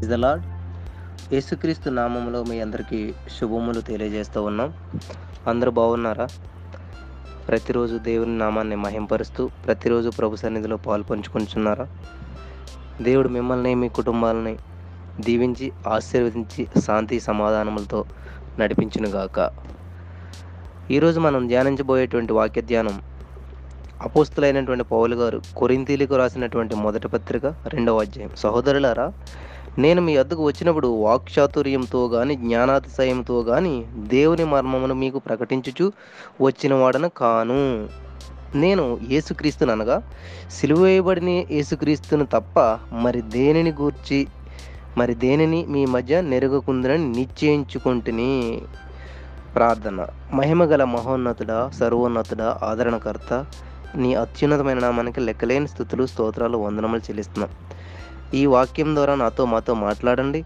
Is the lord యేసుక్రీస్తు నామంలో మీ అందరికీ శుభములు తెలియజేస్తూ ఉన్నాం. అందరూ బాగున్నారా? ప్రతిరోజు దేవుని నామాన్ని మహింపరుస్తూ ప్రతిరోజు ప్రభు సన్నిధిలో పాలు పంచుకుంటున్నారా? దేవుడు మిమ్మల్ని మీ కుటుంబాలని దీవించి ఆశీర్వదించి శాంతి సమాధానములతో నడిపించునుగాక ఈరోజు మనం ధ్యానించబోయేటువంటి వాక్య ధ్యానం అపోస్తులైనటువంటి పౌలు గారు కొరింతీలకు రాసినటువంటి మొదటి పత్రిక రెండవ అధ్యాయం. సహోదరులారా నేను మీ అద్దకు వచ్చినప్పుడు వాక్చాతుర్యంతో గాని జ్ఞానాతిశయంతో గాని దేవుని మర్మమును మీకు ప్రకటించుచు వచ్చిన వాడను కాను. నేను యేసుక్రీస్తును అనగా సిలువేయబడిన యేసుక్రీస్తును తప్ప మరి దేనిని గూర్చి మరి దేనిని మీ మధ్య నెరగకుందని నిశ్చయించుకుంటుని? ప్రార్థన. మహిమగల మహోన్నతుడ సర్వోన్నతుడ ఆదరణకర్త నీ అత్యున్నతమైన నామానికి లెక్కలేని స్థుతులు స్తోత్రాలు వందనములు చెల్లిస్తున్నాం. ఈ వాక్యం ద్వారా నాతో మాతో మాట్లాడండి.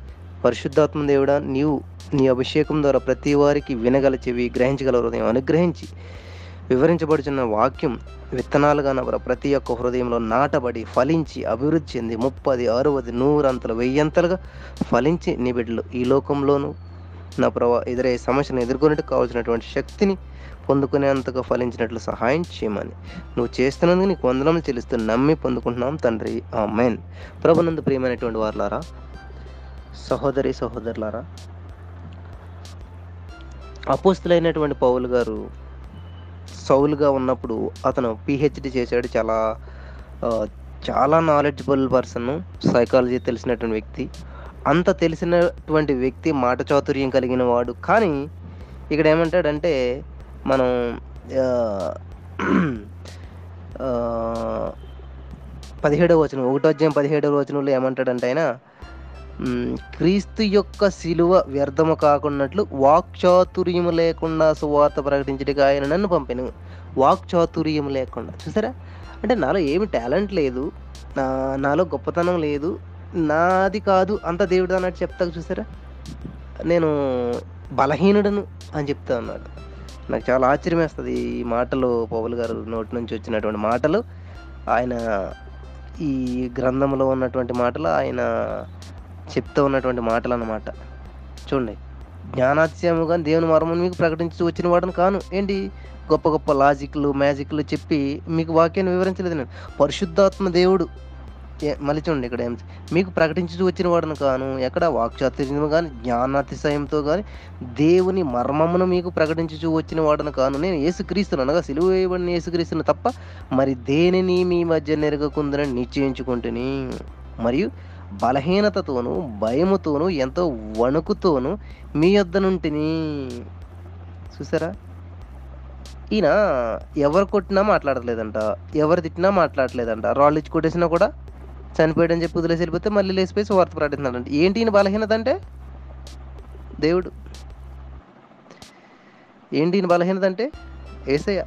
పరిశుద్ధాత్మ దేవుడా నీవు నీ అభిషేకం ద్వారా ప్రతి వారికి వినగల చెవి గ్రహించగల హృదయం అనుగ్రహించి వివరించబడుచున్న వాక్యం విత్తనాలుగా నవర ప్రతి ఒక్క హృదయంలో నాటబడి ఫలించి అభివృద్ధి చెంది ముప్పది అరవది నూరంతలు వెయ్యంతలుగా ఫలించి నీ బిడ్డలు ఈ లోకంలోనూ నా ప్రభా ఎదురయ్యే సమస్యను ఎదుర్కొనేట్టు కావాల్సినటువంటి శక్తిని పొందుకునేంతగా ఫలించినట్లు సహాయం చేయమని. నువ్వు చేస్తున్నందుకు నీకు వందనములు చెల్లిస్తూ నమ్మి పొందుకుంటున్నాం తండ్రి. ఆ మెయిన్ ప్రభునందు ప్రియమైనటువంటి వారులారా సహోదరి సహోదరులారా అపోస్తులైనటువంటి పౌలు గారు సౌలుగా ఉన్నప్పుడు అతను పిహెచ్డి చేశాడు. చాలా చాలా నాలెడ్జబుల్ పర్సన్ సైకాలజీ తెలిసినటువంటి వ్యక్తి. అంత తెలిసినటువంటి వ్యక్తి మాట చాతుర్యం కలిగిన వాడు. కానీ ఇక్కడ ఏమంటాడంటే మనం పదిహేడవ వచనం ఒకటో అధ్యాయం పదిహేడవ వచనంలో ఏమంటాడంటే ఆయన క్రీస్తు యొక్క శిలువ వ్యర్థము కాకున్నట్లు వాక్చాతుర్యం లేకుండా సువార్త ప్రకటించడానికి ఆయన నన్ను పంపాను. వాక్చాతుర్యం లేకుండా. చూసారా? అంటే నాలో ఏమి టాలెంట్ లేదు నా నాలో గొప్పతనం లేదు నాది కాదు అంత దేవుడు అన్నట్టు చెప్తా చూసారా? నేను బలహీనుడను అని చెప్తా ఉన్నాడు నాకు చాలా ఆశ్చర్యం వేస్తుంది ఈ మాటలు. పవల్ గారు నోటి నుంచి వచ్చినటువంటి మాటలు. ఆయన ఈ గ్రంథంలో ఉన్నటువంటి మాటలు ఆయన చెప్తూ ఉన్నటువంటి మాటలు అన్నమాట చూడండి. జ్ఞానాత్యముగా దేవుని మర్మం మీకు ప్రకటించి వచ్చిన వాడని కాను. ఏంటి? గొప్ప గొప్ప లాజిక్లు మ్యాజిక్లు చెప్పి మీకు వాక్యాన్ని వివరించలేదు నేను పరిశుద్ధాత్మ దేవుడు మళ్ళీ చూడండి ఇక్కడ ఏం మీకు ప్రకటించి వచ్చిన వాడిని కాను ఎక్కడ వాక్చాతుర్యము కానీ జ్ఞానాతిశయంతో కానీ దేవుని మర్మమును మీకు ప్రకటించుచూ వచ్చిన వాడిని కాను నేను ఏసుక్రీస్తును అనగా సిలువ వేయబడిన యేసుక్రీస్తును తప్ప మరి దేనిని మీ మధ్య నెరగకుందని నిశ్చయించుకుంటుని? మరియు బలహీనతతోనూ భయముతోనూ ఎంతో వణుకుతోనూ మీ యొద్ద నుంటిని చూసారా? ఈయన ఎవరు కొట్టినా మాట్లాడలేదంట ఎవరు తిట్టినా మాట్లాడలేదంట రాళ్ళు ఇచ్చి కొట్టేసినా కూడా చనిపోయాడని చెప్పి వదిలేసి వెళ్ళిపోతే మళ్ళీ లేచిపోయి సువార్త ప్రకటిస్తున్నాడంట ఏంటి ఈయన బలహీనత అంటే? దేవుడు. ఏంటి ఈయన బలహీనత అంటే? ఏసయ్య.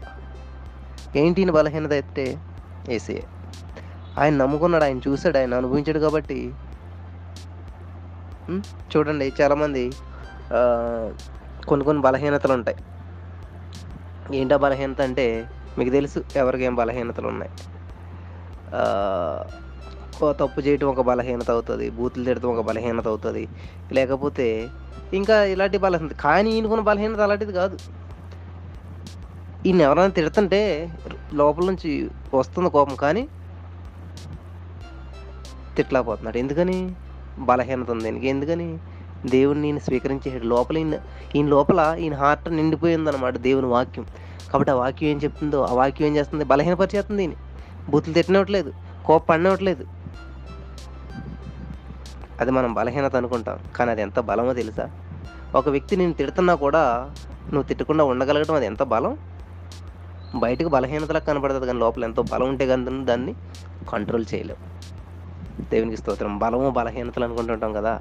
ఏంటి ఈయన బలహీనత అయితే? ఏసయ్య. ఆయన నమ్ముకున్నాడు ఆయన చూశాడు ఆయన అనుభవించాడు కాబట్టి. చూడండి చాలామంది కొన్ని కొన్ని బలహీనతలు ఉంటాయి. ఏంటో బలహీనత అంటే? మీకు తెలుసు ఎవరికి ఏం బలహీనతలు ఉన్నాయి? తప్పు చేయటం ఒక బలహీనత అవుతుంది బూతులు తిడటం ఒక బలహీనత అవుతుంది. లేకపోతే ఇంకా ఇలాంటి బలహీనత కానీ ఈయనకున్న బలహీనత అలాంటిది కాదు. ఈయన ఎవరైనా తిడుతుంటే లోపల నుంచి వస్తుంది కోపం కానీ తిట్టలేకపోతున్నాడు. ఎందుకని? బలహీనత ఉంది ఈయనకి ఎందుకని? దేవుడిని ఈయన స్వీకరించేసాడు లోపల ఈయన ఈయన లోపల ఈయన హార్ట్ నిండిపోయింది అనమాట దేవుని వాక్యం. కాబట్టి ఆ వాక్యం ఏం చెప్తుందో ఆ వాక్యం ఏం చేస్తుంది? బలహీనపరిచేస్తుంది ఈయన. బూతులు తిట్టనివ్వట్లేదు కోపడినట్లేదు అది మనం బలహీనత అనుకుంటాం. కానీ అది ఎంత బలమో తెలుసా? ఒక వ్యక్తి నేను తిడుతున్నా కూడా నువ్వు తిట్టకుండా ఉండగలగడం అది ఎంత బలం? బయటకు బలహీనతలా కనపడుతుంది కానీ లోపల ఎంతో బలం ఉంటే కానీ దాన్ని కంట్రోల్ చేయలేవు దేవునికి స్తోత్రం. బలము బలహీనతలు అనుకుంటుంటాం కదా.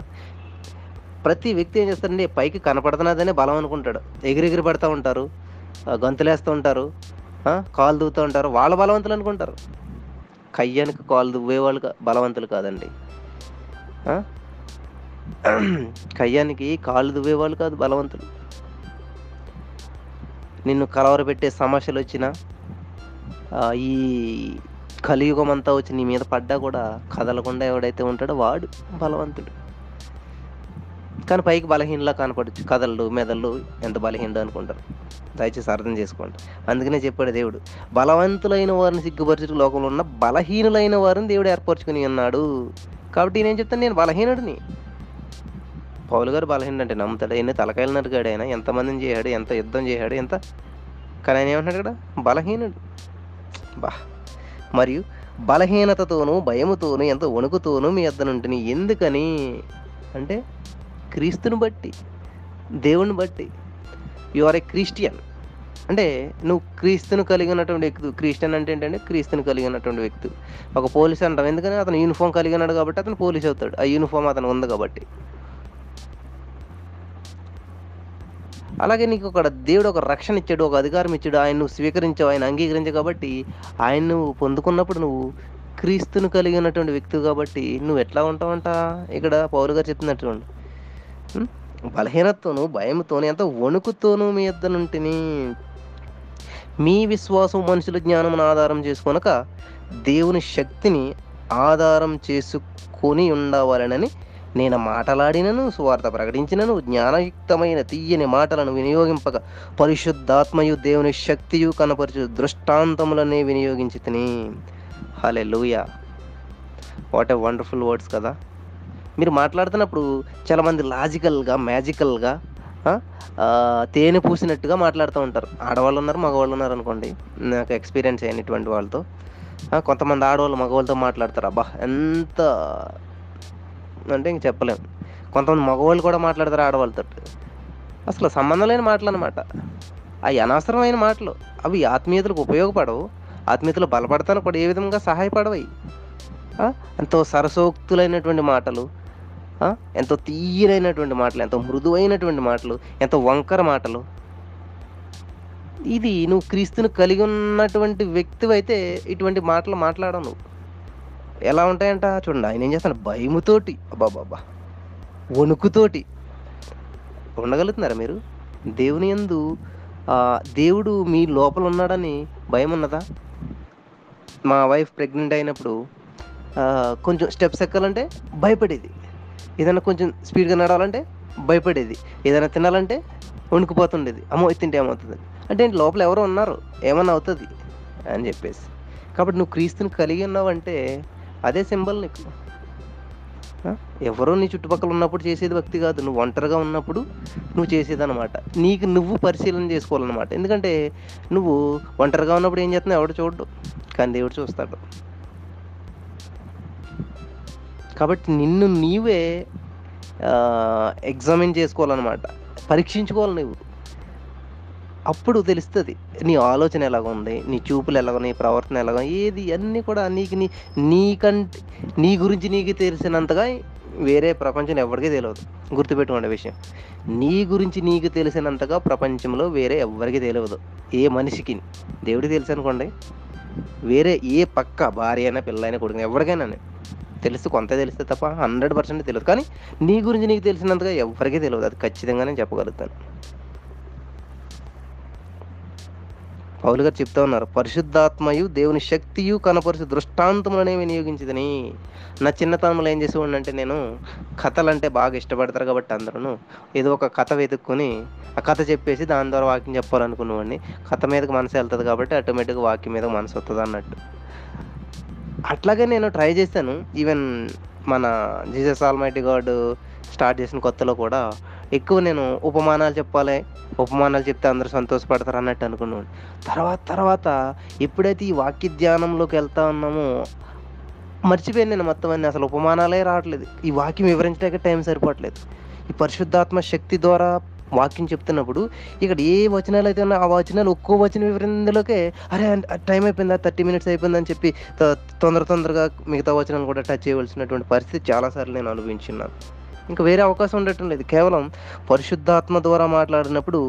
ప్రతి వ్యక్తి ఏం చేస్తాడంటే పైకి కనపడుతున్నదనే బలం అనుకుంటాడు. ఎగిరెగిరి పడుతూ ఉంటారు గొంతులేస్తూ గంతులేస్తూ ఉంటారు కాలు దూతూ ఉంటారు. వాళ్ళ బలవంతులు అనుకుంటారు. కయ్యానికి కాలు దువ్వే వాళ్ళు బలవంతులు కాదండి. కయ్యానికి కాళ్ళు దువ్వేవాళ్ళు కాదు బలవంతులు. నిన్ను కలవరపెట్టే సమస్యలు వచ్చినా ఈ కలియుగం అంతా వచ్చి నీ మీద పడ్డా కూడా కదలకుండా ఎవడైతే ఉంటాడో వాడు బలవంతుడు. కానీ పైకి బలహీనలా కనపడచ్చు. కథలు మెదళ్ళు ఎంత బలహీనలు అనుకుంటారు. దయచేసి అర్థం చేసుకోండి. అందుకనే చెప్పాడు దేవుడు బలవంతులైన వారిని సిగ్గుపరచుకు లోకంలో ఉన్న బలహీనులైన వారిని దేవుడు ఏర్పరచుకుని ఉన్నాడు. కాబట్టి నేను చెప్తాను నేను బలహీనుడిని. పౌలు గారు బలహీనుడు అంటే నమ్ముతాడు. ఎన్ని తలకాయలు నరికాడు ఆయన. ఎంతమందిని చేశాడు ఎంత యుద్ధం చేశాడు ఎంత కానీ ఆయన ఏమంటున్నాడు కదా బలహీనుడు. బా. మరియు బలహీనతతోనూ భయముతోనూ ఎంత వణుకుతోనూ మీ వద్దనుంటుని ఎందుకని? అంటే క్రీస్తుని బట్టి దేవుని బట్టి. You are a Christian. అంటే నువ్వు క్రీస్తుని కలిగి ఉన్నటువంటి వ్యక్తి క్రిస్టియన్ అంటే ఏంటంటే క్రీస్తుని కలిగి ఉన్నటువంటి వ్యక్తి. ఒక పోలీస్ అంటాం. ఎందుకని? అతను యూనిఫామ్ కలిగి ఉన్నాడు కాబట్టి అతను పోలీస్ అవుతాడు. ఆ యూనిఫామ్ అతను ఉంది కాబట్టి. అలాగే నీకు ఒక దేవుడు ఒక రక్షణ ఇచ్చాడు ఒక అధికారం ఇచ్చాడు. ఆయన నువ్వు స్వీకరించావు ఆయన అంగీకరించావు కాబట్టి ఆయన నువ్వు పొందుకున్నప్పుడు నువ్వు క్రీస్తుని కలిగి ఉన్నటువంటి వ్యక్తి కాబట్టి నువ్వు ఎట్లా ఉంటావంట? ఇక్కడ పౌరు గారు చెప్తున్నటువంటి ఉం? బలహీనతతోనూ భయంతోనూ ఎంత వణుకుతోనూ మీ ఇద్దరుంటిని మీ విశ్వాసం మనుషుల జ్ఞానం ఆధారం చేసుకొనక దేవుని శక్తిని ఆధారం చేసుకొని ఉండవాలనని నేను మాటలాడినను సువార్త ప్రకటించినను జ్ఞానయుక్తమైన తీయని మాటలను వినియోగింపక పరిశుద్ధాత్మయు దేవుని శక్తియు కనపరచు దృష్టాంతములనే వినియోగించి తిని. హలే లూయా వాట్ ఏ వండర్ఫుల్ వర్డ్స్ కదా. మీరు మాట్లాడుతున్నప్పుడు చాలామంది లాజికల్గా మ్యాజికల్గా తేనె పూసినట్టుగా మాట్లాడుతూ ఉంటారు. ఆడవాళ్ళు ఉన్నారు మగవాళ్ళు ఉన్నారు అనుకోండి. నాకు ఎక్స్పీరియన్స్ అయినటువంటి వాళ్ళతో. కొంతమంది ఆడవాళ్ళు మగవాళ్ళతో మాట్లాడతారు. అబ్బా ఎంత అంటే ఇంక చెప్పలేం. కొంతమంది మగవాళ్ళు కూడా మాట్లాడతారు ఆడవాళ్ళతో. అసలు సంబంధం లేని మాటలు అనమాట అవి అనవసరమైన మాటలు. అవి ఆత్మీయతలకు ఉపయోగపడవు. ఆత్మీయతలు బలపడతాను కూడా ఏ విధంగా సహాయపడవు ఎంతో సరసోక్తులైనటువంటి మాటలు. ఎంతో తీయనైనటువంటి మాటలు ఎంతో మృదువైనటువంటి మాటలు ఎంతో వంకర మాటలు. ఇది నువ్వు క్రీస్తుని కలిగి ఉన్నటువంటి వ్యక్తి అయితే ఇటువంటి మాటలు మాట్లాడవు నువ్వు. ఎలా ఉంటాయంట? చూడండి ఆయన ఏం చేస్తాను భయముతోటి అబ్బాబాబా వణుకుతోటి. ఉండగలుగుతున్నారా మీరు? దేవుని యందు దేవుడు మీ లోపల ఉన్నాడని భయం ఉన్నదా? మా వైఫ్ ప్రెగ్నెంట్ అయినప్పుడు కొంచెం స్టెప్స్ ఎక్కాలంటే భయపడేది. ఏదైనా కొంచెం స్పీడ్గా నడవాలంటే భయపడేది. ఏదైనా తినాలంటే వణుకుపోతుండేది. అమ్మో తింటే ఏమవుతుంది? అంటే లోపల ఎవరో ఉన్నారు ఏమన్నా అవుతుంది? అని చెప్పేసి. కాబట్టి నువ్వు క్రీస్తుని కలిగి ఉన్నావంటే అదే సింబల్ నీకు. ఎవరో నీ చుట్టుపక్కల ఉన్నప్పుడు చేసేది భక్తి కాదు. నువ్వు ఒంటరిగా ఉన్నప్పుడు నువ్వు చేసేది అనమాట నీకు నువ్వు పరిశీలన చేసుకోవాలన్నమాట. ఎందుకంటే నువ్వు ఒంటరిగా ఉన్నప్పుడు ఏం చేస్తున్నావు? ఎవడు చూడడు. కానీ దేవుడు చూస్తాడు. కాబట్టి నిన్ను నీవే ఎగ్జామిన్ చేసుకోవాలన్నమాట. పరీక్షించుకోవాలి నువ్వు. అప్పుడు తెలుస్తుంది నీ ఆలోచన ఎలాగ ఉంది నీ చూపులు ఎలాగ నీ ప్రవర్తన ఎలాగ ఏది అన్నీ కూడా నీకు నీ నీకంటే నీ గురించి నీకు తెలిసినంతగా వేరే ప్రపంచం ఎవరికీ తెలియదు. గుర్తుపెట్టుకోండి విషయం. నీ గురించి నీకు తెలిసినంతగా ప్రపంచంలో వేరే ఎవరికి తెలియదు. ఏ మనిషికి? దేవుడికి తెలుసు అనుకోండి. వేరే ఏ పక్క భార్య అయినా పిల్ల అయినా కొడుకు ఎవరికైనా తెలుసు కొంత తెలిస్తే తప్ప హండ్రెడ్ పర్సెంట్ తెలియదు. కానీ నీ గురించి నీకు తెలిసినంతగా ఎవరికీ తెలియదు. అది ఖచ్చితంగా నేను చెప్పగలుగుతాను. పౌలు గారు చెప్తా ఉన్నారు పరిశుద్ధాత్మయు దేవుని శక్తియు కనపరుచు దృష్టాంతములనే వినియోగించదని నా చిన్నతనంలో ఏం చేసేవాడిని అంటే నేను కథలంటే బాగా ఇష్టపడతారు కాబట్టి అందరూ ఏదో ఒక కథ వెతుక్కొని ఆ కథ చెప్పేసి దాని ద్వారా వాక్యం చెప్పాలనుకునేవాడిని. కథ మీదకి మనసు వెళ్తుంది కాబట్టి ఆటోమేటిక్గా వాక్యం మీద మనసు వస్తుంది అన్నట్టు అట్లాగే నేను ట్రై చేశాను. ఈవెన్ మన జీసస్ ఆల్మైటీ గాడ్ స్టార్ట్ చేసిన కొత్తలో కూడా ఎక్కువ నేను ఉపమానాలు చెప్పాలి ఉపమానాలు చెప్తే అందరూ సంతోషపడతారు అన్నట్టు అనుకున్నాను. తర్వాత తర్వాత ఎప్పుడైతే ఈ వాక్య ధ్యానంలోకి వెళ్తా ఉన్నామో మర్చిపోయాను నేను మొత్తం అన్ని. అసలు ఉపమానాలే రావట్లేదు. ఈ వాక్యం వివరించడానికి టైం సరిపోవట్లేదు. ఈ పరిశుద్ధాత్మ శక్తి ద్వారా వాక్యం చెప్తున్నప్పుడు ఇక్కడ ఏ వచనాలు అయితే ఉన్నాయో ఆ వచనాలు ఒక్కో వచనం వివరిందులోకే అరే టైం అయిపోయిందా థర్టీ మినిట్స్ అయిపోయిందని చెప్పి తొందర తొందరగా మిగతా వచనాలు కూడా టచ్ చేయవలసినటువంటి పరిస్థితి చాలాసార్లు నేను అనుభవించున్నాను. ఇంకా వేరే అవకాశం ఉండటం లేదు. కేవలం పరిశుద్ధాత్మ ద్వారా మాట్లాడినప్పుడు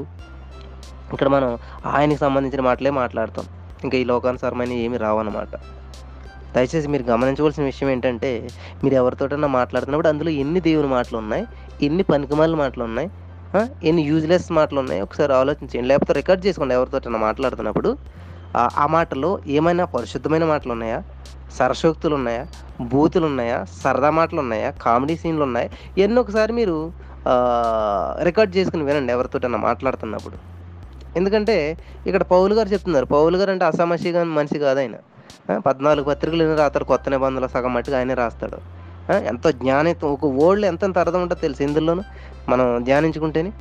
ఇక్కడ మనం ఆయనకి సంబంధించిన మాటలే మాట్లాడతాం. ఇంకా ఈ లోకానుసారమైన ఏమి రావన్నమాట. దయచేసి మీరు గమనించవలసిన విషయం ఏంటంటే మీరు ఎవరితోటన్నా మాట్లాడుతున్నప్పుడు అందులో ఎన్ని దేవుని మాటలు ఉన్నాయి ఎన్ని పనికిమాల మాటలు ఉన్నాయి ఎన్ని యూజ్లెస్ మాటలు ఉన్నాయి ఒకసారి ఆలోచించండి లేకపోతే రికార్డ్ చేసుకోండి ఎవరితో మాట్లాడుతున్నప్పుడు. ఆ- మాటలో ఏమైనా పరిశుద్ధమైన మాటలు ఉన్నాయా? సరసోక్తులు ఉన్నాయా? బూతులు ఉన్నాయా? సరదా మాటలు ఉన్నాయా? కామెడీ సీన్లు ఉన్నాయా? ఎన్నో ఒకసారి మీరు రికార్డ్ చేసుకుని వినండి ఎవరితోటన్నా మాట్లాడుతున్నప్పుడు. ఎందుకంటే ఇక్కడ పౌలు గారు చెప్తున్నారు. పౌలు గారు అంటే అసమస్యగా మనిషి కాదు ఆయన. పద్నాలుగు పత్రికలు ఎన్ని రాస్తాడు కొత్త నిబంధనలు సగం మట్టుగా ఆయనే రాస్తాడు. ఎంతో జ్ఞానం ఒక ఓల్డ్ ఎంత అర్థం ఉంటుందో తెలుసు ఇందులోనూ? మనం ధ్యానించుకుంటేనే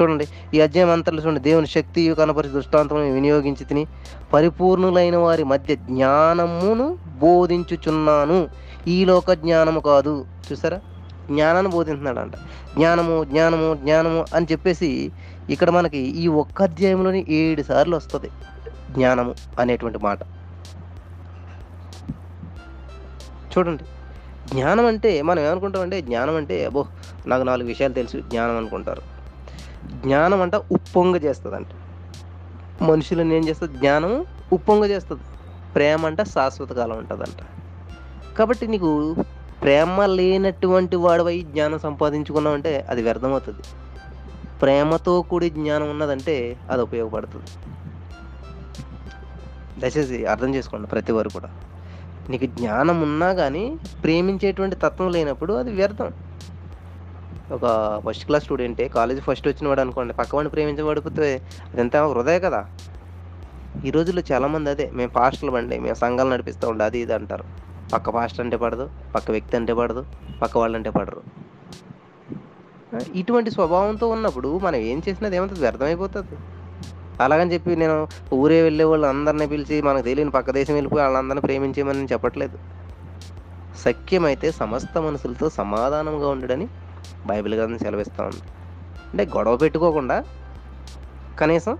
చూడండి ఈ అధ్యాయం అంతర్లు చూడండి దేవుని శక్తి కనపరిచి దృష్టాంతం వినియోగించి తిని పరిపూర్ణులైన వారి మధ్య జ్ఞానమును బోధించుచున్నాను. ఈ లోక జ్ఞానము కాదు. చూసారా? జ్ఞానాన్ని బోధించున్నాడంట జ్ఞానము జ్ఞానము జ్ఞానము అని చెప్పేసి ఇక్కడ మనకి ఈ ఒక్క అధ్యాయంలోని ఏడు సార్లు వస్తుంది. జ్ఞానము అనేటువంటి మాట. చూడండి. జ్ఞానం అంటే మనం ఏమనుకుంటామంటే జ్ఞానం అంటే అబ్బో నాకు నాలుగు విషయాలు తెలుసు జ్ఞానం అనుకుంటారు. జ్ఞానం అంట ఉప్పొంగ చేస్తుంది అంట మనుషులను ఏం చేస్తుంది? జ్ఞానం ఉప్పొంగ చేస్తుంది. ప్రేమ అంట శాశ్వత కాలం ఉంటుందంట. కాబట్టి నీకు ప్రేమ లేనటువంటి వాడివై జ్ఞానం సంపాదించుకున్నావు అంటే అది వ్యర్థమవుతుంది. ప్రేమతో కూడి జ్ఞానం ఉన్నదంటే అది ఉపయోగపడుతుంది. దయచేసి అర్థం చేసుకోండి ప్రతి వారు కూడా. నీకు జ్ఞానం ఉన్నా కానీ ప్రేమించేటువంటి తత్వం లేనప్పుడు అది వ్యర్థం. ఒక ఫస్ట్ క్లాస్ స్టూడెంటే కాలేజ్ ఫస్ట్ వచ్చిన వాడు అనుకోండి పక్కవాడిని ప్రేమించబడిపోతే అదంతా హృదయ కదా. ఈ రోజుల్లో చాలామంది అదే మేము పాస్టర్లు బండి మేము సంఘాలు నడిపిస్తూ ఉండే అది ఇది అంటారు. పక్క పాస్టర్ అంటే పడదు పక్క వ్యక్తి అంటే పడదు పక్క వాళ్ళంటే పడరు. ఇటువంటి స్వభావంతో ఉన్నప్పుడు మనం ఏం చేసినది ఏమంటుంది వ్యర్థమైపోతుంది. అలాగని చెప్పి నేను ఊరే వెళ్ళే వాళ్ళు అందరిని పిలిచి మనకు తెలియని పక్క దేశం వెళ్ళిపోయి వాళ్ళందరినీ ప్రేమించేమని నేను చెప్పట్లేదు. సఖ్యమైతే సమస్త మనుషులతో సమాధానంగా ఉండడని బైబిల్ గ్రంథం సెలవిస్తూ ఉంది. అంటే గొడవ పెట్టుకోకుండా కనీసం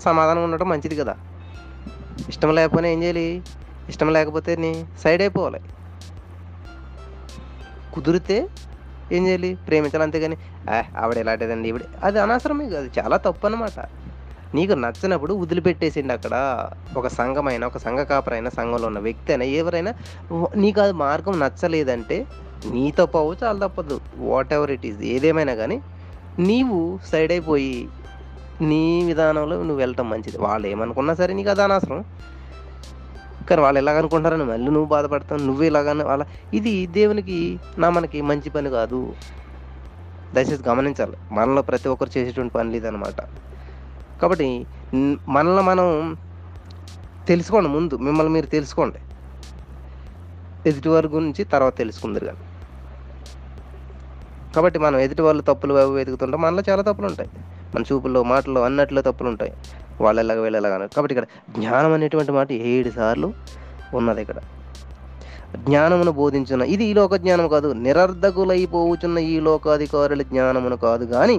సమాధానం ఉండటం మంచిది కదా. ఇష్టం లేకపోయినా ఏం చేయాలి? ఇష్టం లేకపోతే నీ సైడ్ అయిపోవాలి. కుదిరితే ఏం చేయాలి? ప్రేమించాలి అంతేగాని "ఆ, ఆవిడ ఇలాంటిదండి ఇవిడ అది అనవసరమే కాదు చాలా తప్పు అనమాట నీకు నచ్చినప్పుడు వదిలిపెట్టేసిండి అక్కడ. ఒక సంఘమైనా ఒక సంఘ కాపరైనా సంఘంలో ఉన్న వ్యక్తి అయినా ఎవరైనా నీకు అది మార్గం నచ్చలేదంటే నీ తప్పవు చాలా తప్పదు. వాట్ ఎవర్ ఇట్ ఈస్ ఏదేమైనా కానీ నీవు సైడ్ అయిపోయి నీ విధానంలో నువ్వు వెళ్ళటం మంచిది. వాళ్ళు ఏమనుకున్నా సరే నీకు అది అనవసరం. కానీ వాళ్ళు ఎలాగనుకుంటారని మళ్ళీ నువ్వు బాధపడతావు నువ్వు ఇలాగని వాళ్ళ ఇది దేవునికి నా మనకి మంచి పని కాదు. దయచేసి గమనించాలి. మనలో ప్రతి ఒక్కరు చేసేటువంటి పని ఇదనమాట కాబట్టి మనల్ని మనం తెలుసుకోండి ముందు. మిమ్మల్ని మీరు తెలుసుకోండి. ఎదుటి వారి గురించి తర్వాత తెలుసుకుందరు కానీ. కాబట్టి మనం ఎదుటి వాళ్ళు తప్పులు అవి వెతుకుతుంటాం మనలో చాలా తప్పులు ఉంటాయి. మన చూపుల్లో మాటల్లో అన్నట్లో తప్పులు ఉంటాయి. వాళ్ళు ఎలాగ వెళ్ళేలాగా కాబట్టి ఇక్కడ జ్ఞానం అనేటువంటి మాట ఏడు సార్లు ఉన్నది ఇక్కడ. జ్ఞానమును బోధించున్న ఇది ఈ లోక జ్ఞానం కాదు. నిరర్ధకులైపోవుచున్న ఈ లోకాధికారుల జ్ఞానమును కాదు కానీ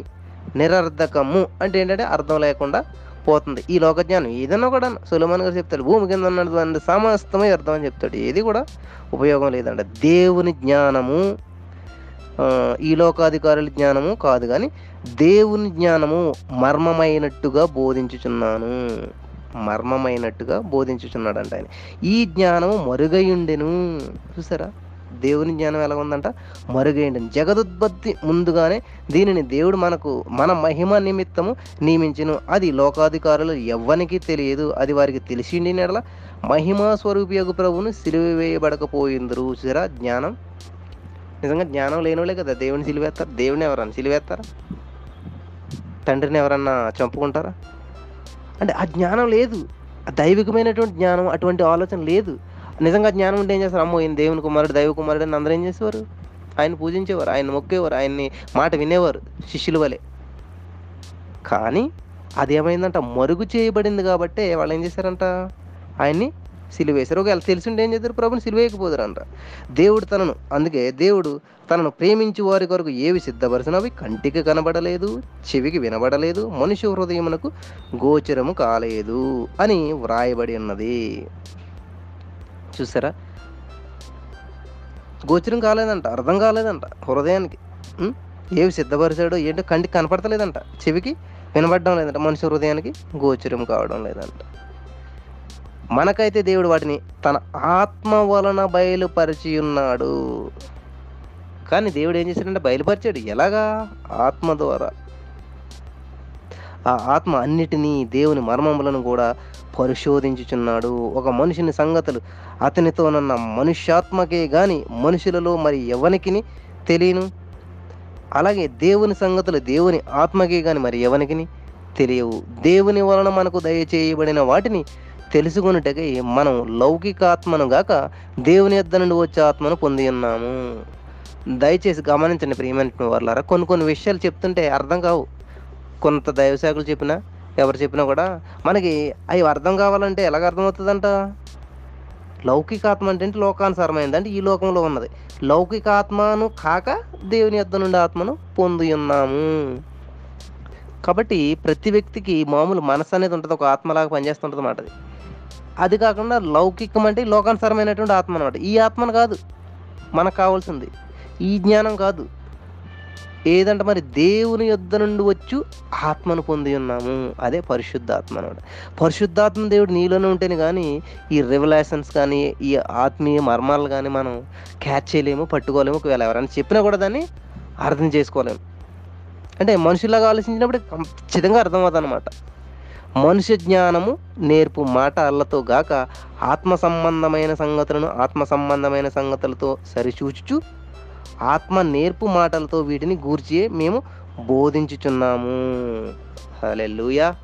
నిరర్ధకము అంటే ఏంటంటే అర్థం లేకుండా పోతుంది. ఈ లోక జ్ఞానం ఏదన్నా కూడా సులమాన్ గారు చెప్తాడు భూమి కింద ఉన్నటువంటి సమస్తమే అర్థం అని చెప్తాడు. ఏది కూడా ఉపయోగం లేదంట. దేవుని జ్ఞానము ఈ లోకాధికారుల జ్ఞానము కాదు కానీ దేవుని జ్ఞానము మర్మమైనట్టుగా బోధించుచున్నాను. మర్మమైనట్టుగా బోధించుచున్నాడంట ఆయన. ఈ జ్ఞానము మరుగయుండెను. చూసారా? దేవుని జ్ఞానం ఎలా ఉందంట మరుగైండెను జగదుత్పత్తి ముందుగానే దీనిని దేవుడు మనకు మన మహిమ నిమిత్తము నియమించను. అది లోకాధికారులు ఎవ్వనికి తెలియదు. అది వారికి తెలిసిండి నెడల మహిమా స్వరూపియగు ప్రభువును సిలువ వేయబడకపోయిందరు చూసారా? జ్ఞానం. నిజంగా జ్ఞానం లేనివాళ్ళే కదా. దేవుని సిలివేస్తారు దేవుని ఎవరన్నా సిలివేస్తారా తండ్రిని ఎవరన్నా చంపుకుంటారా? అంటే ఆ జ్ఞానం లేదు. ఆ దైవికమైనటువంటి జ్ఞానం అటువంటి ఆలోచన లేదు. నిజంగా జ్ఞానం ఉంటే ఏం చేస్తారు? అమ్మో ఈయన దేవుని కుమారుడు దైవ కుమారుడు అని అందరూ ఏం చేసేవారు? ఆయన పూజించేవారు ఆయన మొక్కేవారు ఆయన్ని మాట వినేవారు శిష్యుల వలె. కానీ అది ఏమైందంట మరుగు చేయబడింది కాబట్టి వాళ్ళు ఏం చేశారంట? ఆయన్ని సిలువేశారు. ఒకవేళ తెలిసింటే ఏం చేస్తారు ప్రభుని సిలువేయకపోదురంట. దేవుడు తనను అందుకే దేవుడు తనను ప్రేమించి వారి కొరకు ఏవి సిద్ధపరిచినవి కంటికి కనబడలేదు చెవికి వినబడలేదు మనిషి హృదయమునకు గోచరము కాలేదు అని వ్రాయబడి ఉన్నది. చూసారా? గోచరం కాలేదంట అర్థం కాలేదంట హృదయానికి. ఏవి సిద్ధపరిచాడో ఏంటో కంటికి కనపడతలేదంట. చెవికి వినబడడం లేదంట మనిషి హృదయానికి గోచరం కావడం లేదంట. మనకైతే దేవుడు వాటిని తన ఆత్మ వలన బయలుపరిచి ఉన్నాడు కానీ దేవుడు ఏం చేశాడంటే బయలుపరిచాడు. ఎలాగా? ఆత్మ ద్వారా. ఆ ఆత్మ అన్నిటినీ దేవుని మర్మములను కూడా పరిశోధించుచున్నాడు. ఒక మనిషిని సంగతులు అతనితోనున్న మనుష్యాత్మకే గాని మనుషులలో మరి ఎవనికిని తెలియను? అలాగే దేవుని సంగతులు దేవుని ఆత్మకే గాని మరి ఎవనికిని తెలియవు. దేవుని వలన మనకు దయచేయబడిన వాటిని తెలుసుకొనుటకై మనం లౌకిక ఆత్మను గాక దేవుని యొద్ద నుండి వచ్చే ఆత్మను పొంది ఉన్నాము. దయచేసి గమనించండి ప్రియమైన వాళ్ళారా కొన్ని కొన్ని విషయాలు చెప్తుంటే అర్థం కావు. కొంత దైవశాఖలు చెప్పినా ఎవరు చెప్పినా కూడా మనకి అవి అర్థం కావాలంటే ఎలాగ అర్థమవుతుందంట? లౌకికాత్మ అంటే లోకానుసారమైంది అంటే ఈ లోకంలో ఉన్నది. లౌకికాత్మను కాక దేవుని యొద్ద నుండి ఆత్మను పొంది ఉన్నాము. కాబట్టి ప్రతి వ్యక్తికి మామూలు మనసు అనేది ఉంటుంది. ఒక ఆత్మలాగా పనిచేస్తుంటుంది అన్నమాట అది అది కాకుండా లౌకికం అంటే లోకానుసారమైనటువంటి ఆత్మ అనమాట ఈ ఆత్మను కాదు. మనకు కావాల్సింది. ఈ జ్ఞానం కాదు. ఏదంటే మరి దేవుని యొద్ద నుండి వచ్చు ఆత్మను పొంది ఉన్నాము. అదే పరిశుద్ధాత్మ అనమాట పరిశుద్ధాత్మ దేవుడు నీలోనే ఉంటేనే కానీ ఈ రివలేషన్స్ కానీ ఈ ఆత్మీయ మర్మాలు కానీ మనం క్యాచ్ చేయలేము పట్టుకోలేము. ఒకవేళ ఎవరైనా చెప్పినా కూడా దాన్ని అర్థం చేసుకోలేము. అంటే మనుషులాగా ఆలోచించినప్పుడు ఖచ్చితంగా అర్థమవుతుంది అనమాట మనుష్య జ్ఞానము నేర్పు మాట అల్లతో గాక ఆత్మ సంబంధమైన సంగతులను ఆత్మ సంబంధమైన సంగతులతో సరిచూచుచు ఆత్మ నేర్పు మాటలతో వీటిని గూర్చి మేము బోధించుచున్నాము. హలెల్లుయా.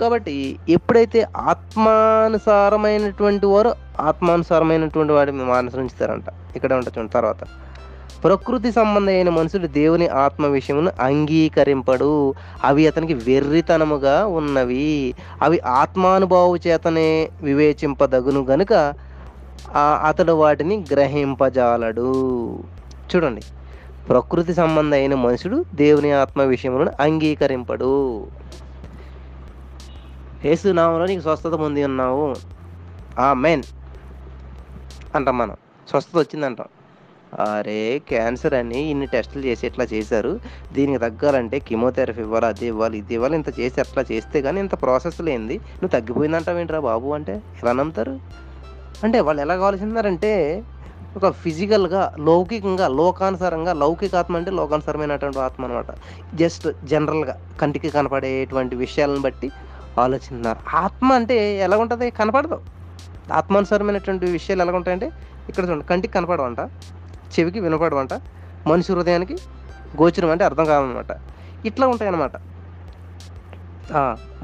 కాబట్టి ఎప్పుడైతే ఆత్మానుసారమైనటువంటి వారు ఆత్మానుసారమైనటువంటి వాడిని అనుసరించుతారంట ఇక్కడ ఉంటుంది తర్వాత. ప్రకృతి సంబంధమైన మనుషులు దేవుని ఆత్మ విషయమును అంగీకరింపడు. అవి అతనికి వెర్రితనముగా ఉన్నవి. అవి ఆత్మానుభావు చేతనే వివేచింపదగును గనుక అతడు వాటిని గ్రహింపజాలడు. చూడండి. ప్రకృతి సంబంధమైన మనుషుడు దేవుని ఆత్మ విషయములను అంగీకరింపడు. యేసు నామంలో నీకు స్వస్థత పొంది ఉన్నావు. ఆ మెయిన్ అంటాం మనం. స్వస్థత వచ్చిందంటాం. అరే క్యాన్సర్ అని ఇన్ని టెస్టులు చేసి ఇట్లా చేశారు? దీనికి తగ్గాలంటే కిమోథెరపీ ఇవ్వాలి? అది ఇవ్వాలి ఇది ఇవ్వాలి ఇంత చేసి అట్లా చేస్తే కానీ ఇంత ప్రాసెస్ లేనిది. నువ్వు తగ్గిపోయిందంటావేంట్రా బాబు అంటే? ఎలా నమ్ముతారు? అంటే వాళ్ళు ఎలా కావాల్సిందారంటే ఒక ఫిజికల్గా లౌకికంగా లోకానుసారంగా లౌకిక ఆత్మ అంటే లోకానుసారమైనటువంటి ఆత్మ అనమాట జస్ట్ జనరల్గా కంటికి కనపడేటువంటి విషయాలను బట్టి ఆలోచిస్తున్నారు. ఆత్మ అంటే ఎలా ఉంటుంది? కనపడదు. ఆత్మానుసారమైనటువంటి విషయాలు ఎలా ఉంటాయంటే ఇక్కడ చూడండి కంటికి కనపడవంట చెవికి వినపడవంట మనిషి హృదయానికి గోచరం అంటే అర్థం కాదనమాట ఇట్లా ఉంటాయన్నమాట.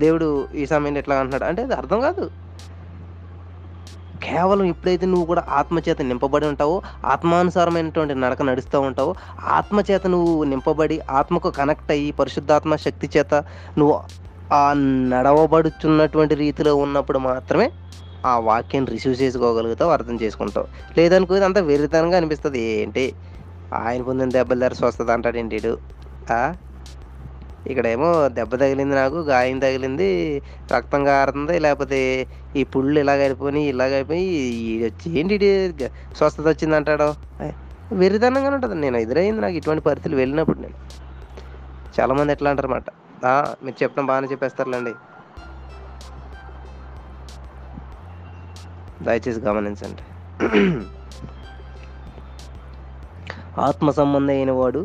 దేవుడు ఈ సమయంలో ఎట్లా అంటున్నాడు? అంటే అది అర్థం కాదు. కేవలం ఎప్పుడైతే నువ్వు కూడా ఆత్మచేత నింపబడి ఉంటావో ఆత్మానుసారమైనటువంటి నడక నడుస్తూ ఉంటావో ఆత్మచేత నువ్వు నింపబడి ఆత్మకు కనెక్ట్ అయ్యి పరిశుద్ధాత్మ శక్తి చేత నువ్వు ఆ నడవబడుచున్నటువంటి రీతిలో ఉన్నప్పుడు మాత్రమే ఆ వాక్యం రిసీవ్ చేసుకోగలుగుతావు అర్థం చేసుకుంటావు. లేదనుకో అంత వెరితనంగా అనిపిస్తుంది. ఏంటి? ఆయన పొందిన దెబ్బలు ధర స్వస్థత అంటాడు ఏంటి ఇక్కడేమో దెబ్బ తగిలింది నాకు గాయం తగిలింది రక్తం కారుతుంది లేకపోతే ఈ పుళ్ళు ఇలాగ అయిపోయి ఇలాగ అయిపోయి ఏంటి స్వస్థత వచ్చింది అంటాడు. వెర్రితనంగానే ఉంటుంది. నేను ఎదురైంది నాకు ఇటువంటి పరిస్థితులు వెళ్ళినప్పుడు నేను. చాలామంది ఎట్లా అంటారు అన్నమాట మీరు చెప్పడం బాగానే చెప్పేస్తారులేండి. దయచేసి గమనించండి. ఆత్మ సంబంధం అయిన వాడు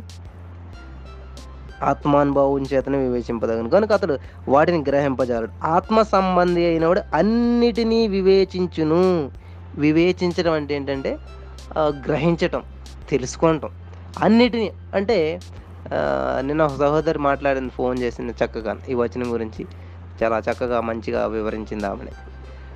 ఆత్మానుభావం చేతనే వివేచింపదగను. కనుక అతడు వాటిని గ్రహింపజాలడు. ఆత్మ సంబంధి అయినవాడు అన్నిటినీ వివేచించును. వివేచించడం అంటే ఏంటంటే గ్రహించటం తెలుసుకోవటం అన్నిటినీ అంటే నిన్న ఒక సహోదరి మాట్లాడింది ఫోన్ చేసింది చక్కగా. ఈ వచనం గురించి చాలా చక్కగా మంచిగా వివరించింది ఆమెని.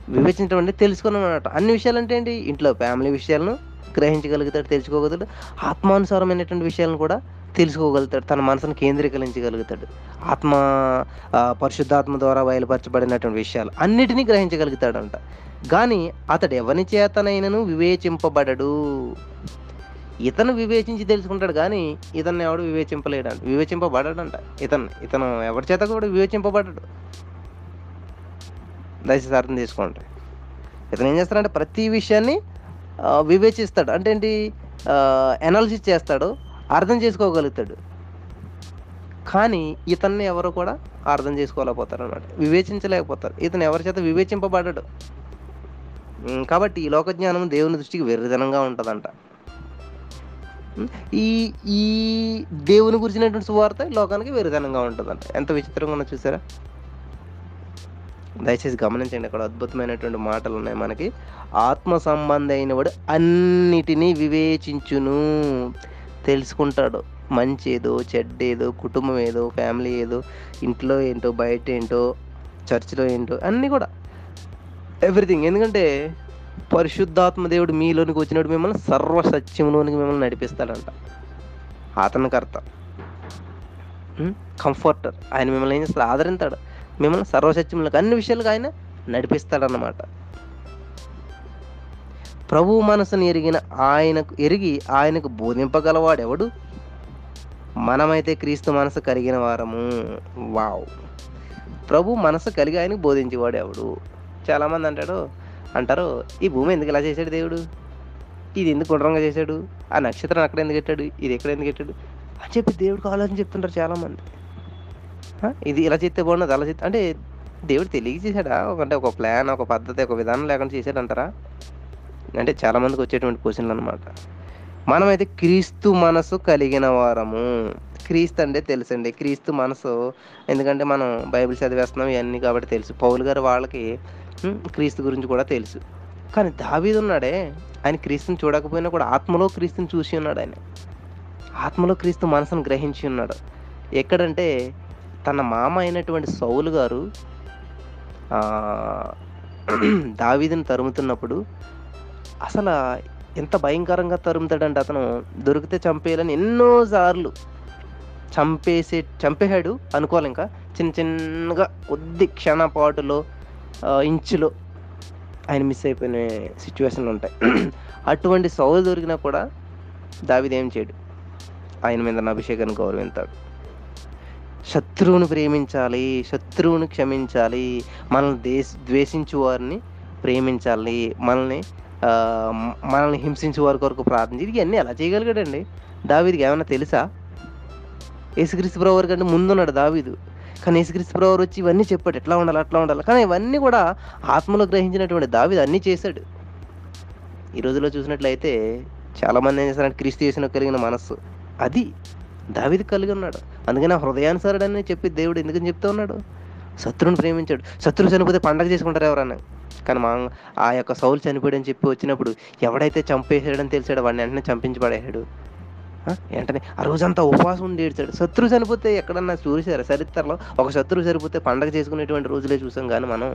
వివేచించడం అంటే తెలుసుకున్నాం అనమాట అన్ని విషయాలు అంటే ఏంటి? ఇంట్లో ఫ్యామిలీ విషయాలను గ్రహించగలుగుతాడు తెలుసుకోగలుగుతాడు. ఆత్మానుసారమైనటువంటి విషయాలను కూడా తెలుసుకోగలుగుతాడు తన మనసును కేంద్రీకరించగలుగుతాడు. ఆత్మ పరిశుద్ధాత్మ ద్వారా బయలుపరచబడినటువంటి విషయాలు అన్నిటినీ గ్రహించగలుగుతాడంట. కానీ అతడు ఎవరి చేతనైనను వివేచింపబడడు. ఇతను వివేచించి తెలుసుకుంటాడు కానీ ఇతన్ని ఎవడు వివేచింపలేడంట వివేచింపబడడంట. ఇతను ఇతను ఎవరి చేత కూడా వివేచింపబడడు. దయచేసి అర్థం చేసుకోండి. ఇతను ఏం చేస్తాడంటే ప్రతి విషయాన్ని వివేచిస్తాడు. అంటే ఏంటి? అనాలిసిస్ చేస్తాడు. అర్థం చేసుకోగలుగుతాడు. కానీ ఇతన్ని ఎవరు కూడా అర్థం చేసుకోలేకపోతారు అనమాట వివేచించలేకపోతారు. ఇతను ఎవరి చేత వివేచింపబడడు కాబట్టి ఈ లోకజ్ఞానం దేవుని దృష్టికి వెర్రితనంగా ఉంటుందంట. ఈ ఈ దేవుని గురించినటువంటి సువార్త లోకానికి వేరుదనంగా ఉంటుందంట. ఎంత విచిత్రంగా ఉన్నా చూసారా? దయచేసి గమనించండి అక్కడ అద్భుతమైనటువంటి మాటలు ఉన్నాయి మనకి. ఆత్మ సంబంధ అయినవాడు అన్నిటినీ వివేచించును. తెలుసుకుంటాడు. మంచి ఏదో చెడ్డ ఏదో కుటుంబం ఏదో ఫ్యామిలీ ఏదో ఇంట్లో ఏంటో బయట ఏంటో చర్చిలో ఏంటో అన్నీ కూడా. ఎవ్రీథింగ్. ఎందుకంటే పరిశుద్ధాత్మ దేవుడు మీలోనికి వచ్చినప్పుడు మిమ్మల్ని సర్వ సత్యంలోనికి మిమ్మల్ని నడిపిస్తాడంట. ఆతనకర్త కంఫర్టర్. ఆయన మిమ్మల్ని ఏం చేస్తాడు? ఆదరిస్తాడు మిమ్మల్ని సర్వసత్యంలోకి అన్ని విషయాలకు ఆయన నడిపిస్తాడన్నమాట. ప్రభు మనసును ఎరిగిన ఆయనకు ఎరిగి ఆయనకు బోధింపగలవాడెవడు? మనమైతే క్రీస్తు మనసు కలిగిన వారము. వావ్. ప్రభు మనసు కలిగి ఆయనకు బోధించేవాడు ఎవడు చాలామంది అంటాడు అంటారు ఈ భూమి ఎందుకు ఇలా చేశాడు దేవుడు? ఇది ఎందుకు గుండ్రంగా చేశాడు? ఆ నక్షత్రం అక్కడ ఎందుకు పెట్టాడు ఇది ఎక్కడ ఎందుకు పెట్టాడు అని చెప్పి దేవుడికి ఆలోచన చెప్తుంటారు చాలామంది. ఇది ఇలా చేస్తే బాగున్నది అలా చేస్తే అంటే దేవుడు తెలియక చేశాడా? ఒక- అంటే ఒక ప్లాన్ ఒక పద్ధతి ఒక విధానం లేకుండా చేశాడంటారా? అంటే చాలామందికి వచ్చేటువంటి క్వశ్చన్లు అనమాట మనమైతే క్రీస్తు మనసు కలిగిన వారము. క్రీస్తు అంటే తెలుసండి. క్రీస్తు మనసు. ఎందుకంటే మనం బైబిల్ చదివేస్తున్నాం ఇవన్నీ కాబట్టి తెలుసు. పౌలు గారు వాళ్ళకి క్రీస్తు గురించి కూడా తెలుసు. కానీ దావీదు ఉన్నాడే. ఆయన క్రీస్తుని చూడకపోయినా కూడా ఆత్మలో క్రీస్తుని చూసి ఉన్నాడు ఆయన. ఆత్మలో క్రీస్తు మనసును గ్రహించి ఉన్నాడు. ఎక్కడంటే తన మామ అయినటువంటి సౌలు గారు దావీదిని దావీదుని తరుముతున్నప్పుడు అసలు ఎంత భయంకరంగా తరుముతాడంటే అతను దొరికితే చంపేయాలని ఎన్నోసార్లు చంపేసే చంపేశాడు అనుకోవాలి ఇంకా. చిన్న చిన్నగా కొద్ది క్షణపాటులో ఇంచులో ఆయన మిస్ అయిపోయిన సిచ్యువేషన్లు ఉంటాయి. అటువంటి సౌలు దొరికినా కూడా దావిదేం చేయడు. ఆయన మీద అభిషేకాన్ని గౌరవింతాడు. శత్రువుని ప్రేమించాలి శత్రువుని క్షమించాలి మనల్ని దేశ ద్వేషించు వారిని ప్రేమించాలి మనల్ని మనల్ని హింసించే వారి కొరకు ప్రార్థించి ఇవన్నీ ఎలా చేయగలిగాడండి? దావీదికి ఏమైనా తెలుసా? యేసుక్రీస్తు ప్రవర్ కంటే ముందున్నాడు దావీదు. కానీ యేసుక్రీస్తు ప్రవర్ వచ్చి ఇవన్నీ చెప్పాడు. ఎట్లా ఉండాలి అట్లా ఉండాలి. కానీ ఇవన్నీ కూడా ఆత్మలో గ్రహించినటువంటి దావీదు అన్నీ చేశాడు. ఈ రోజుల్లో చూసినట్లయితే చాలామంది ఏం చేస్తారంటే క్రీస్తు చేసిన కలిగిన మనస్సు. అది దావిది కలిగి ఉన్నాడు. అందుకని ఆ హృదయానుసారుడని చెప్పి దేవుడు ఎందుకని చెప్తా ఉన్నాడు? శత్రువుని ప్రేమించాడు. శత్రువు చనిపోతే పండగ చేసుకుంటారు ఎవరన్నా. కానీ మా ఆ యొక్క సౌలు చనిపోయాడని చెప్పి వచ్చినప్పుడు ఎవడైతే చంపేసాడని తెలిసాడు వాడిని వెంటనే చంపించి పడేసాడు ఆ, వెంటనే ఆ రోజంతా ఉపవాసం ఉండి ఏడ్చాడు. శత్రువు చనిపోతే ఎక్కడన్నా చూసారా చరిత్రలో ఒక శత్రువు చనిపోతే పండగ చేసుకునేటువంటి రోజులే చూసాం కానీ మనం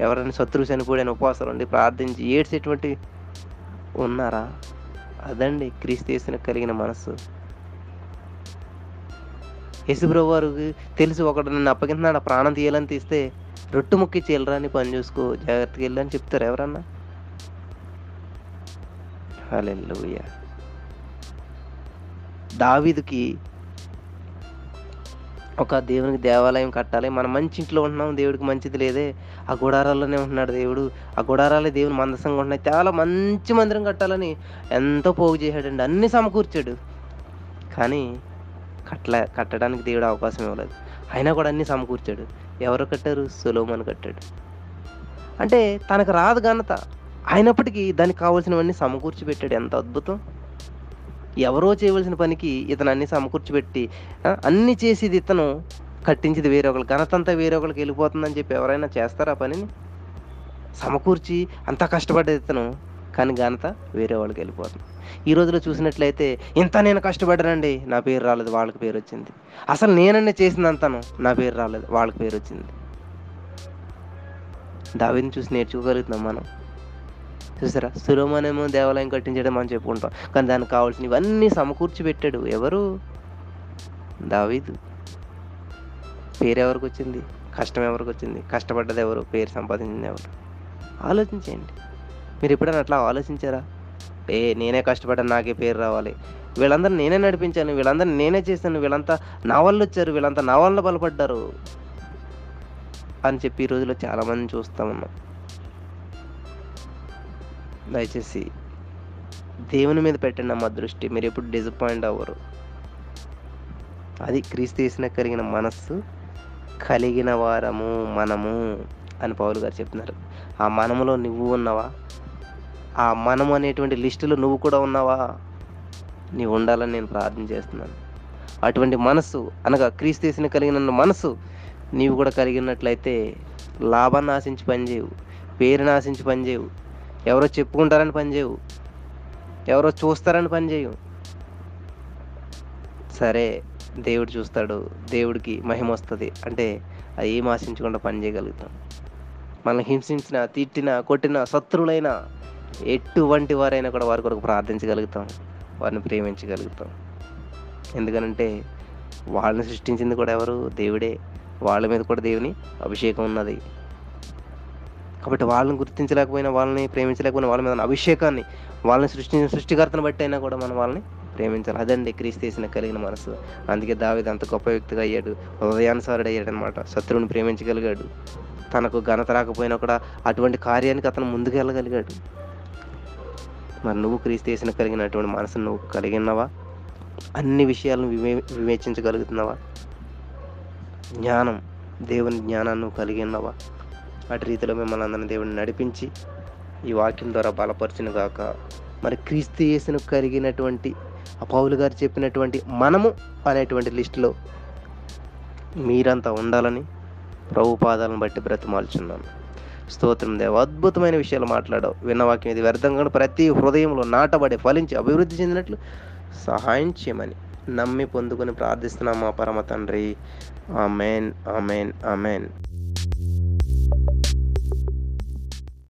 ఎవరైనా శత్రువు చనిపోయాడని ఉపవాసాలు ఉండి ప్రార్థించి ఏడ్చేటువంటి ఉన్నారా? అదండి క్రీస్తు కలిగిన మనస్సు. యేసుప్రభు వారికి తెలుసు ఒకడు నన్ను అప్పగించినాడు ప్రాణం తీయాలని తీస్తే రొట్టు ముక్కి చీలరాని అని పని చూసుకో జాగ్రత్తగా వెళ్ళని చెప్తారు ఎవరన్నా? హల్లెలూయా. దావీదుకి ఒక దేవునికి దేవాలయం కట్టాలి. మనం మంచి ఇంట్లో ఉంటున్నాం దేవుడికి మంచిది లేదే. ఆ గుడారాల్లోనే ఉంటున్నాడు దేవుడు. ఆ గుడారాలే దేవుని మందసంగా ఉంటున్నాయి. చాలా మంచి మందిరం కట్టాలని ఎంతో పోగు చేశాడండి. అన్ని సమకూర్చాడు. కానీ కట్టలే కట్టడానికి దేవుడు అవకాశం ఇవ్వలేదు. అయినా కూడా అన్ని సమకూర్చాడు. ఎవరు కట్టారు? సులోమన్ కట్టాడు. అంటే తనకు రాదు ఘనత. అయినప్పటికీ దానికి కావాల్సినవన్నీ సమకూర్చి పెట్టాడు. ఎంత అద్భుతం. ఎవరో చేయవలసిన పనికి ఇతను అన్ని సమకూర్చిపెట్టి అన్ని చేసేది ఇతను. కట్టించేది వేరే ఒకళ్ళు. ఘనత అంతా వేరే ఒకరికి వెళ్ళిపోతుందని చెప్పి ఎవరైనా చేస్తారా పనిని? సమకూర్చి అంత కష్టపడ్డది ఇతను. కానీ ఘనత వేరే వాళ్ళకి వెళ్ళిపోతుంది. ఈ రోజులో చూసినట్లయితే ఇంత నేను కష్టపడ్డానండి నా పేరు రాలేదు వాళ్ళకి పేరు వచ్చింది. అసలు నేనన్నీ చేసినంతను నా పేరు రాలేదు వాళ్ళకి పేరు వచ్చింది. దావిని చూసి నేర్చుకోగలుగుతున్నాం మనం. చూసారా? సులోమనేమో దేవాలయం కట్టించడం మనం చెప్పుకుంటాం కానీ దానికి కావాల్సిన ఇవన్నీ సమకూర్చి పెట్టాడు ఎవరు? దావీదు. పేరు ఎవరికి వచ్చింది? కష్టం ఎవరికి వచ్చింది? కష్టపడ్డది ఎవరు? పేరు సంపాదించింది ఎవరు? ఆలోచించేయండి. మీరు ఎప్పుడైనా అట్లా ఆలోచించారా? ఏ నేనే కష్టపడ్డాను నాకే పేరు రావాలి. వీళ్ళందరూ నేనే నడిపించాను వీళ్ళందరూ నేనే చేశాను వీళ్ళంతా నా వాళ్ళు వచ్చారు వీళ్ళంతా నా వల్ల బలపడ్డారు అని చెప్పి ఈ రోజులో చాలామంది చూస్తా ఉన్నాం. దయచేసి దేవుని మీద పెట్టండి మా దృష్టి. మీరు ఎప్పుడు డిసప్పాయింట్ అవ్వరు. అది క్రీస్తు చేసిన కలిగిన మనస్సు కలిగిన వారము మనము అని పౌరు గారు చెప్తున్నారు. ఆ మనములో నువ్వు ఉన్నావా? ఆ మనము అనేటువంటి లిస్టులో నువ్వు కూడా ఉన్నావా? నీవు ఉండాలని నేను ప్రార్థన చేస్తున్నాను. అటువంటి మనసు అనగా క్రీస్తేసిన కలిగిన మనసు నీవు కూడా కలిగినట్లయితే లాభాన్ని ఆశించి పనిచేయవు పేరుని ఆశించి పనిచేయవు ఎవరో చెప్పుకుంటారని పనిచేయవు ఎవరో చూస్తారని పనిచేయవు. సరే దేవుడు చూస్తాడు దేవుడికి మహిమ వస్తుంది. అంటే అది ఏం ఆశించకుండా పని చేయగలుగుతాం మనల్ని హింసించిన తిట్టిన కొట్టిన శత్రువులైన ఎటువంటి వారైనా కూడా వారి కొరకు ప్రార్థించగలుగుతాం. వారిని ప్రేమించగలుగుతాం. ఎందుకనంటే వాళ్ళని సృష్టించింది కూడా ఎవరు? దేవుడే. వాళ్ళ మీద కూడా దేవుని అభిషేకం ఉన్నది. కాబట్టి వాళ్ళని గుర్తించలేకపోయినా వాళ్ళని ప్రేమించలేకపోయినా వాళ్ళ మీద అభిషేకాన్ని వాళ్ళని సృష్టించిన సృష్టికర్తను బట్టి అయినా కూడా మనం వాళ్ళని ప్రేమించాలి. అదండి క్రీస్తు చేసిన కలిగిన మనసు. అందుకే దావిది అంత గొప్ప వ్యక్తిగా అయ్యాడు. హృదయానుసారుడు అయ్యాడు అనమాట శత్రువుని ప్రేమించగలిగాడు. తనకు ఘనత రాకపోయినా కూడా అటువంటి కార్యానికి అతను ముందుకు వెళ్ళగలిగాడు మరి నువ్వు క్రీస్తేసిన కలిగినటువంటి మనసును నువ్వు కలిగి అన్ని విషయాలను వివే వివేచించగలుగుతున్నావా? జ్ఞానం దేవుని జ్ఞానాన్ని కలిగి ఉన్నావా అటు రీతిలో మిమ్మల్ని అందరిని దేవుడిని నడిపించి ఈ వాక్యం ద్వారా బలపరిచిన గాక మరి క్రీస్తు యేసును కలిగినటువంటి అపావులు గారు చెప్పినటువంటి మనము అనేటువంటి లిస్టులో మీరంతా ఉండాలని ప్రభు పాదాలను బట్టి బ్రతిమాల్చున్నాను. స్తోత్రం దేవ. అద్భుతమైన విషయాలు మాట్లాడావు. విన్న వాక్యం ఇది వ్యర్థంగా ప్రతి హృదయంలో నాటబడి ఫలించి అభివృద్ధి చెందినట్లు సహాయం చేయమని నమ్మి పొందుకొని ప్రార్థిస్తున్నాం మా పరమ తండ్రి. Amen amen amen.